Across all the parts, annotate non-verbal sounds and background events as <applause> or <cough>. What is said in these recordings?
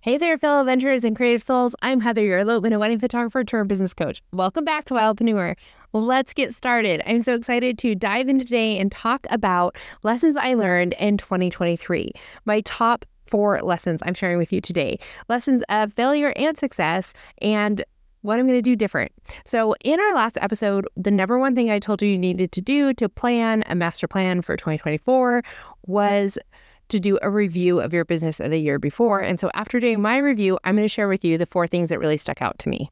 Hey there, fellow adventurers and creative souls. I'm Heather, your elopement and wedding photographer turned business coach. Welcome back to Wildpreneur. Let's get started. I'm so excited to dive in today and talk about lessons I learned in 2023. My top four lessons I'm sharing with you today lessons of failure and success, and what I'm going to do different. So, in our last episode, the number one thing I told you you needed to do to plan a master plan for 2024 was to do a review of your business of the year before. And so after doing my review, I'm going to share with you the four things that really stuck out to me.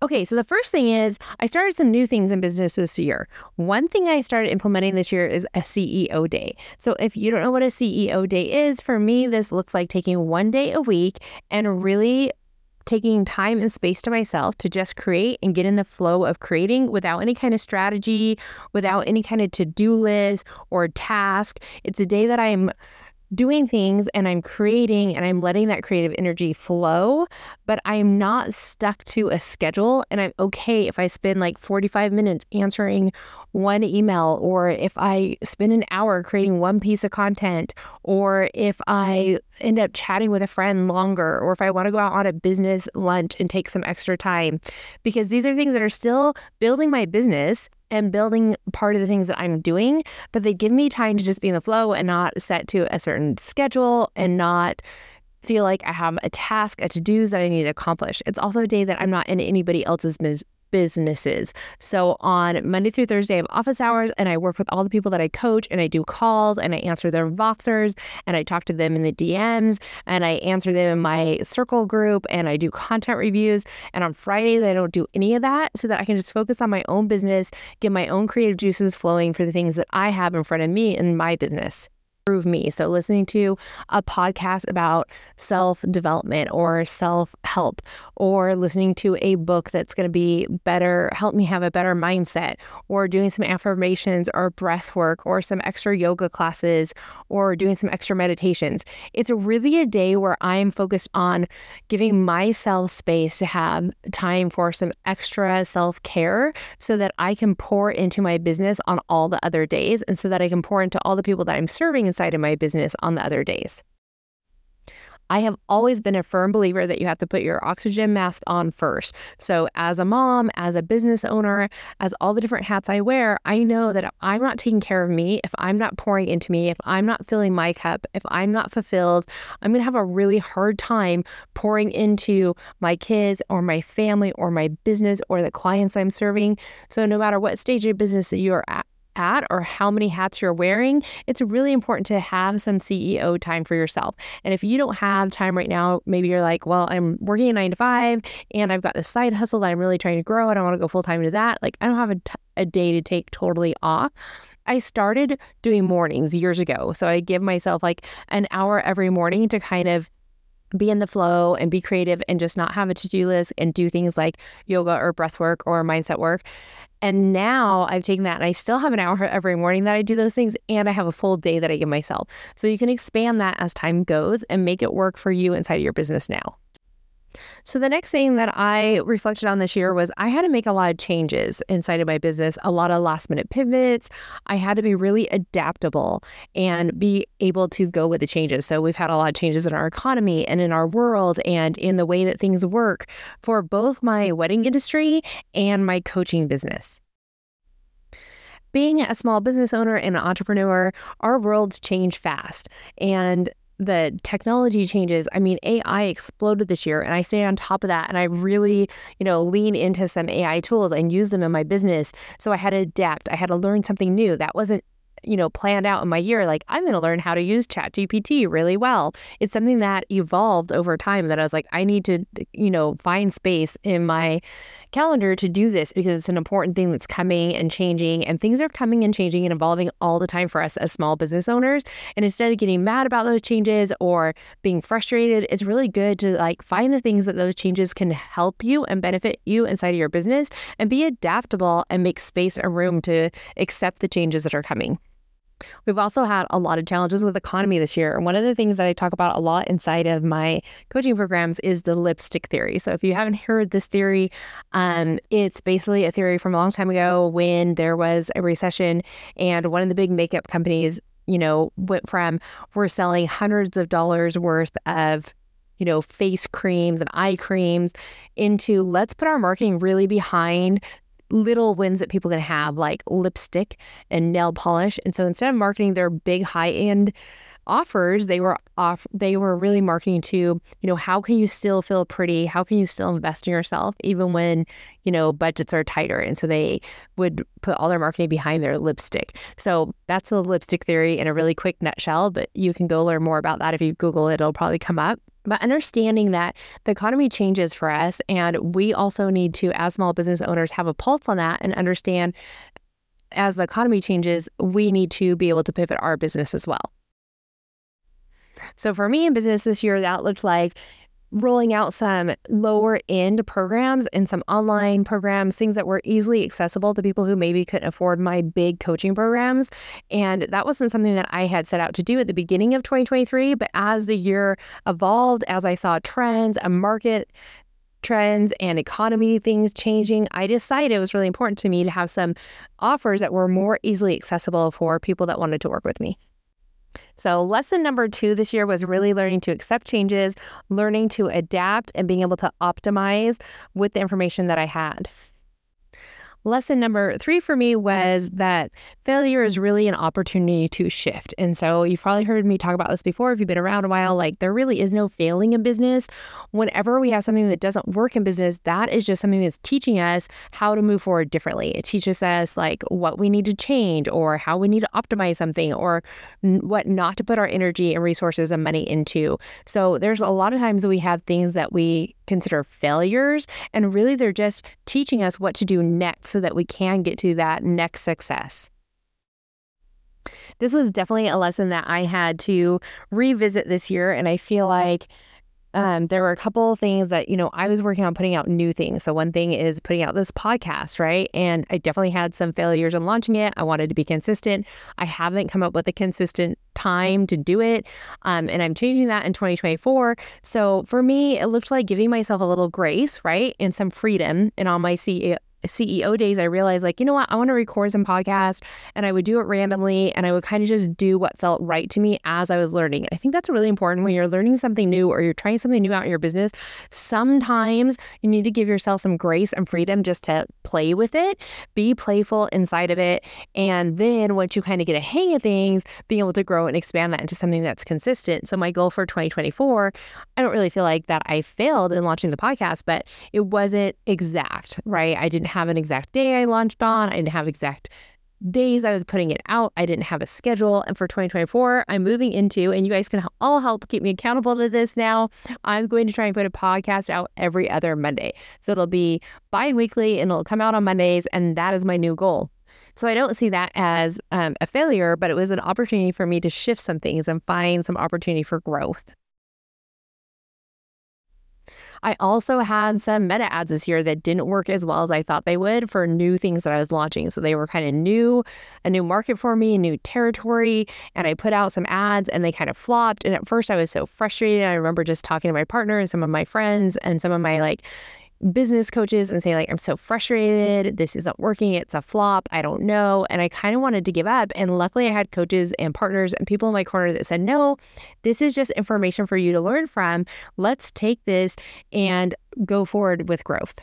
Okay, so the first thing is I started some new things in business this year. One thing I started implementing this year is a CEO day. So if you don't know what a CEO day is, for me, this looks like taking one day a week and really taking time and space to myself to just create and get in the flow of creating without any kind of strategy, without any kind of to do list or task. It's a day that I'm doing things and I'm creating and I'm letting that creative energy flow, but I'm not stuck to a schedule. And I'm okay if I spend like 45 minutes answering one email, or if I spend an hour creating one piece of content, or if I end up chatting with a friend longer, or if I want to go out on a business lunch and take some extra time, because these are things that are still building my business and building part of the things that I'm doing, but they give me time to just be in the flow and not set to a certain schedule and not feel like I have a task, a to dos that I need to accomplish. It's also a day that I'm not in anybody else's businesses. So on Monday through Thursday, I have office hours and I work with all the people that I coach and I do calls and I answer their Voxers and I talk to them in the DMs and I answer them in my circle group and I do content reviews. And on Fridays, I don't do any of that so that I can just focus on my own business, get my own creative juices flowing for the things that I have in front of me in my business improve me. So, listening to a podcast about self development or self help, or listening to a book that's going to be better, help me have a better mindset, or doing some affirmations or breath work, or some extra yoga classes, or doing some extra meditations. It's really a day where I'm focused on giving myself space to have time for some extra self care so that I can pour into my business on all the other days and so that I can pour into all the people that I'm serving and side of my business on the other days. I have always been a firm believer that you have to put your oxygen mask on first. So, as a mom, as a business owner, as all the different hats I wear, I know that if I'm not taking care of me, if I'm not pouring into me, if I'm not filling my cup, if I'm not fulfilled, I'm going to have a really hard time pouring into my kids or my family or my business or the clients I'm serving. So, no matter what stage of business that you are at, at or how many hats you're wearing, it's really important to have some CEO time for yourself. And if you don't have time right now, maybe you're like, well, I'm working a nine to five and I've got this side hustle that I'm really trying to grow and I want to go full time into that. Like, I don't have a, t- a day to take totally off. I started doing mornings years ago. So I give myself like an hour every morning to kind of be in the flow and be creative and just not have a to do list and do things like yoga or breath work or mindset work. And now I've taken that and I still have an hour <laughs> every morning that I do those things and I have a full day that I give myself. So you can expand that as time goes and make it work for you inside of your business now. So, the next thing that I reflected on this year was I had to make a lot of changes inside of my business, a lot of last minute pivots. I had to be really adaptable and be able to go with the changes. So, we've had a lot of changes in our economy and in our world and in the way that things work for both my wedding industry and my coaching business being a small business owner and an entrepreneur, our worlds change fast. And the technology changes. I mean, AI exploded this year, and I stay on top of that. And I really, you know, lean into some AI tools and use them in my business. So I had to adapt. I had to learn something new. That wasn't you know, planned out in my year, like I'm going to learn how to use Chat GPT really well. It's something that evolved over time that I was like, I need to, you know, find space in my calendar to do this because it's an important thing that's coming and changing and things are coming and changing and evolving all the time for us as small business owners. And instead of getting mad about those changes or being frustrated, it's really good to like find the things that those changes can help you and benefit you inside of your business and be adaptable and make space and room to accept the changes that are coming. We've also had a lot of challenges with economy this year. And one of the things that I talk about a lot inside of my coaching programs is the lipstick theory. So if you haven't heard this theory, um, it's basically a theory from a long time ago when there was a recession and one of the big makeup companies, you know, went from we're selling hundreds of dollars worth of you know, face creams and eye creams into let's put our marketing really behind little wins that people can have, like lipstick and nail polish. And so instead of marketing their big high end offers, they were off they were really marketing to, you know, how can you still feel pretty? How can you still invest in yourself even when, you know, budgets are tighter? And so they would put all their marketing behind their lipstick. So that's the lipstick theory in a really quick nutshell, but you can go learn more about that if you Google it, it'll probably come up. But understanding that the economy changes for us, and we also need to, as small business owners, have a pulse on that and understand as the economy changes, we need to be able to pivot our business as well. So for me in business this year, that looked like rolling out some lower end programs and some online programs, things that were easily accessible to people who maybe couldn't afford my big coaching programs. And that wasn't something that I had set out to do at the beginning of 2023. But as the year evolved, as I saw trends, a market trends and economy things changing, I decided it was really important to me to have some offers that were more easily accessible for people that wanted to work with me. So, lesson number two this year was really learning to accept changes, learning to adapt, and being able to optimize with the information that I had. Lesson number three for me was that failure is really an opportunity to shift. And so you've probably heard me talk about this before if you've been around a while. Like, there really is no failing in business. Whenever we have something that doesn't work in business, that is just something that's teaching us how to move forward differently. It teaches us like what we need to change or how we need to optimize something or what not to put our energy and resources and money into. So there's a lot of times we have things that we consider failures. And really, they're just teaching us what to do next so that we can get to that next success. This was definitely a lesson that I had to revisit this year. And I feel like um, there were a couple of things that, you know, I was working on putting out new things. So, one thing is putting out this podcast, right? And I definitely had some failures in launching it. I wanted to be consistent. I haven't come up with a consistent time to do it. Um, and I'm changing that in 2024. So, for me, it looked like giving myself a little grace, right? And some freedom. And on my CEO, CEO days, I realized, like, you know what, I want to record some podcast and I would do it randomly and I would kind of just do what felt right to me as I was learning. I think that's really important when you're learning something new or you're trying something new out in your business. Sometimes you need to give yourself some grace and freedom just to play with it, be playful inside of it. And then once you kind of get a hang of things, being able to grow and expand that into something that's consistent. So, my goal for 2024, I don't really feel like that I failed in launching the podcast, but it wasn't exact, right? I didn't have an exact day I launched on. I didn't have exact days I was putting it out. I didn't have a schedule. And for 2024, I'm moving into, and you guys can all help keep me accountable to this now. I'm going to try and put a podcast out every other Monday. So it'll be bi weekly and it'll come out on Mondays. And that is my new goal. So I don't see that as um, a failure, but it was an opportunity for me to shift some things and find some opportunity for growth. I also had some meta ads this year that didn't work as well as I thought they would for new things that I was launching. So they were kind of new, a new market for me, a new territory. And I put out some ads and they kind of flopped. And at first I was so frustrated. I remember just talking to my partner and some of my friends and some of my like business coaches and say like i'm so frustrated mm-hmm. this isn't working it's a flop i don't know and i kind of wanted to give up and luckily i had coaches and partners and people in my corner that said no this is just information for you to learn from let's take this and go forward with growth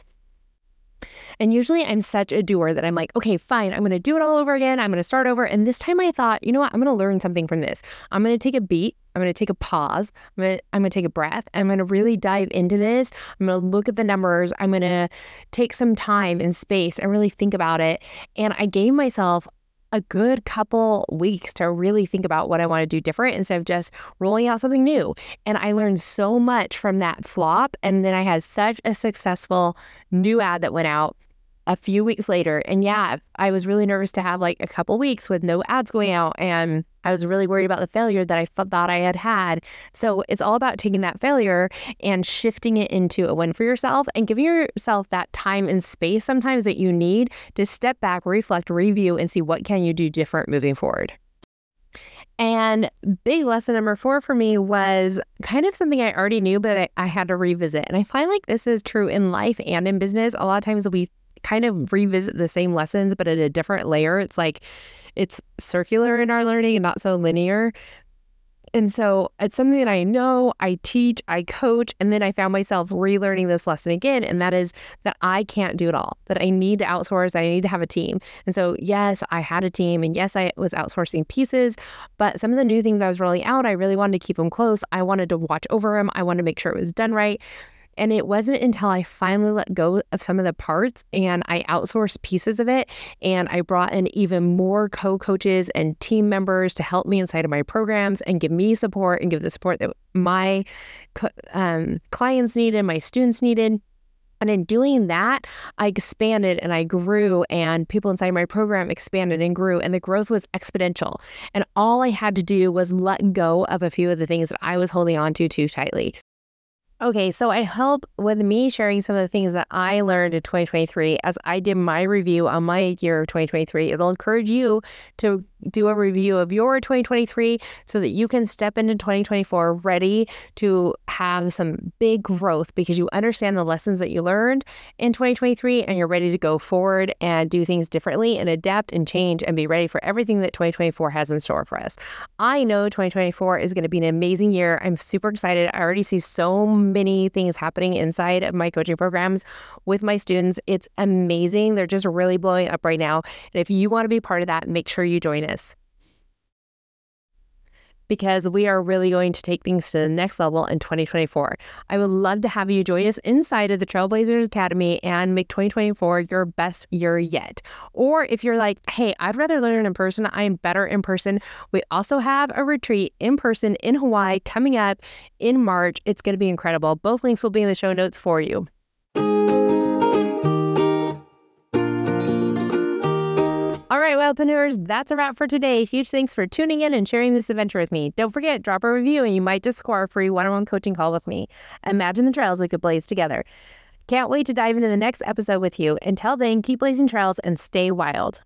and usually I'm such a doer that I'm like, okay, fine, I'm going to do it all over again. I'm going to start over. And this time I thought, you know what? I'm going to learn something from this. I'm going to take a beat. I'm going to take a pause. I'm going to, I'm going to take a breath. I'm going to really dive into this. I'm going to look at the numbers. I'm going to take some time and space and really think about it. And I gave myself a good couple weeks to really think about what I want to do different instead of just rolling out something new. And I learned so much from that flop. And then I had such a successful new ad that went out a few weeks later. And yeah, I was really nervous to have like a couple weeks with no ads going out. And I was really worried about the failure that I thought I had had. So it's all about taking that failure and shifting it into a win for yourself and giving yourself that time and space sometimes that you need to step back, reflect, review, and see what can you do different moving forward. And big lesson number four for me was kind of something I already knew, but I, I had to revisit. And I find like this is true in life and in business. A lot of times we kind of revisit the same lessons, but at a different layer. It's like it's circular in our learning and not so linear. And so it's something that I know, I teach, I coach, and then I found myself relearning this lesson again. And that is that I can't do it all, that I need to outsource, I need to have a team. And so, yes, I had a team, and yes, I was outsourcing pieces, but some of the new things I was rolling out, I really wanted to keep them close. I wanted to watch over them, I wanted to make sure it was done right. And it wasn't until I finally let go of some of the parts and I outsourced pieces of it and I brought in even more co coaches and team members to help me inside of my programs and give me support and give the support that my um, clients needed, my students needed. And in doing that, I expanded and I grew, and people inside my program expanded and grew, and the growth was exponential. And all I had to do was let go of a few of the things that I was holding on to too tightly. Okay, so I hope with me sharing some of the things that I learned in 2023 as I did my review on my year of 2023, it'll encourage you to do a review of your 2023 so that you can step into 2024 ready to have some big growth because you understand the lessons that you learned in 2023 and you're ready to go forward and do things differently and adapt and change and be ready for everything that 2024 has in store for us. I know 2024 is going to be an amazing year. I'm super excited. I already see so many things happening inside of my coaching programs with my students. It's amazing. They're just really blowing up right now. And if you want to be part of that, make sure you join us because we are really going to take things to the next level in 2024. I would love to have you join us inside of the Trailblazers Academy and make 2024 your best year yet. Or if you're like, hey, I'd rather learn in person, I'm better in person, we also have a retreat in person in Hawaii coming up in March. It's going to be incredible. Both links will be in the show notes for you. All right, Wildpreneurs, that's a wrap for today. Huge thanks for tuning in and sharing this adventure with me. Don't forget, drop a review and you might just score a free one on one coaching call with me. Imagine the trails we could blaze together. Can't wait to dive into the next episode with you. Until then, keep blazing trails and stay wild.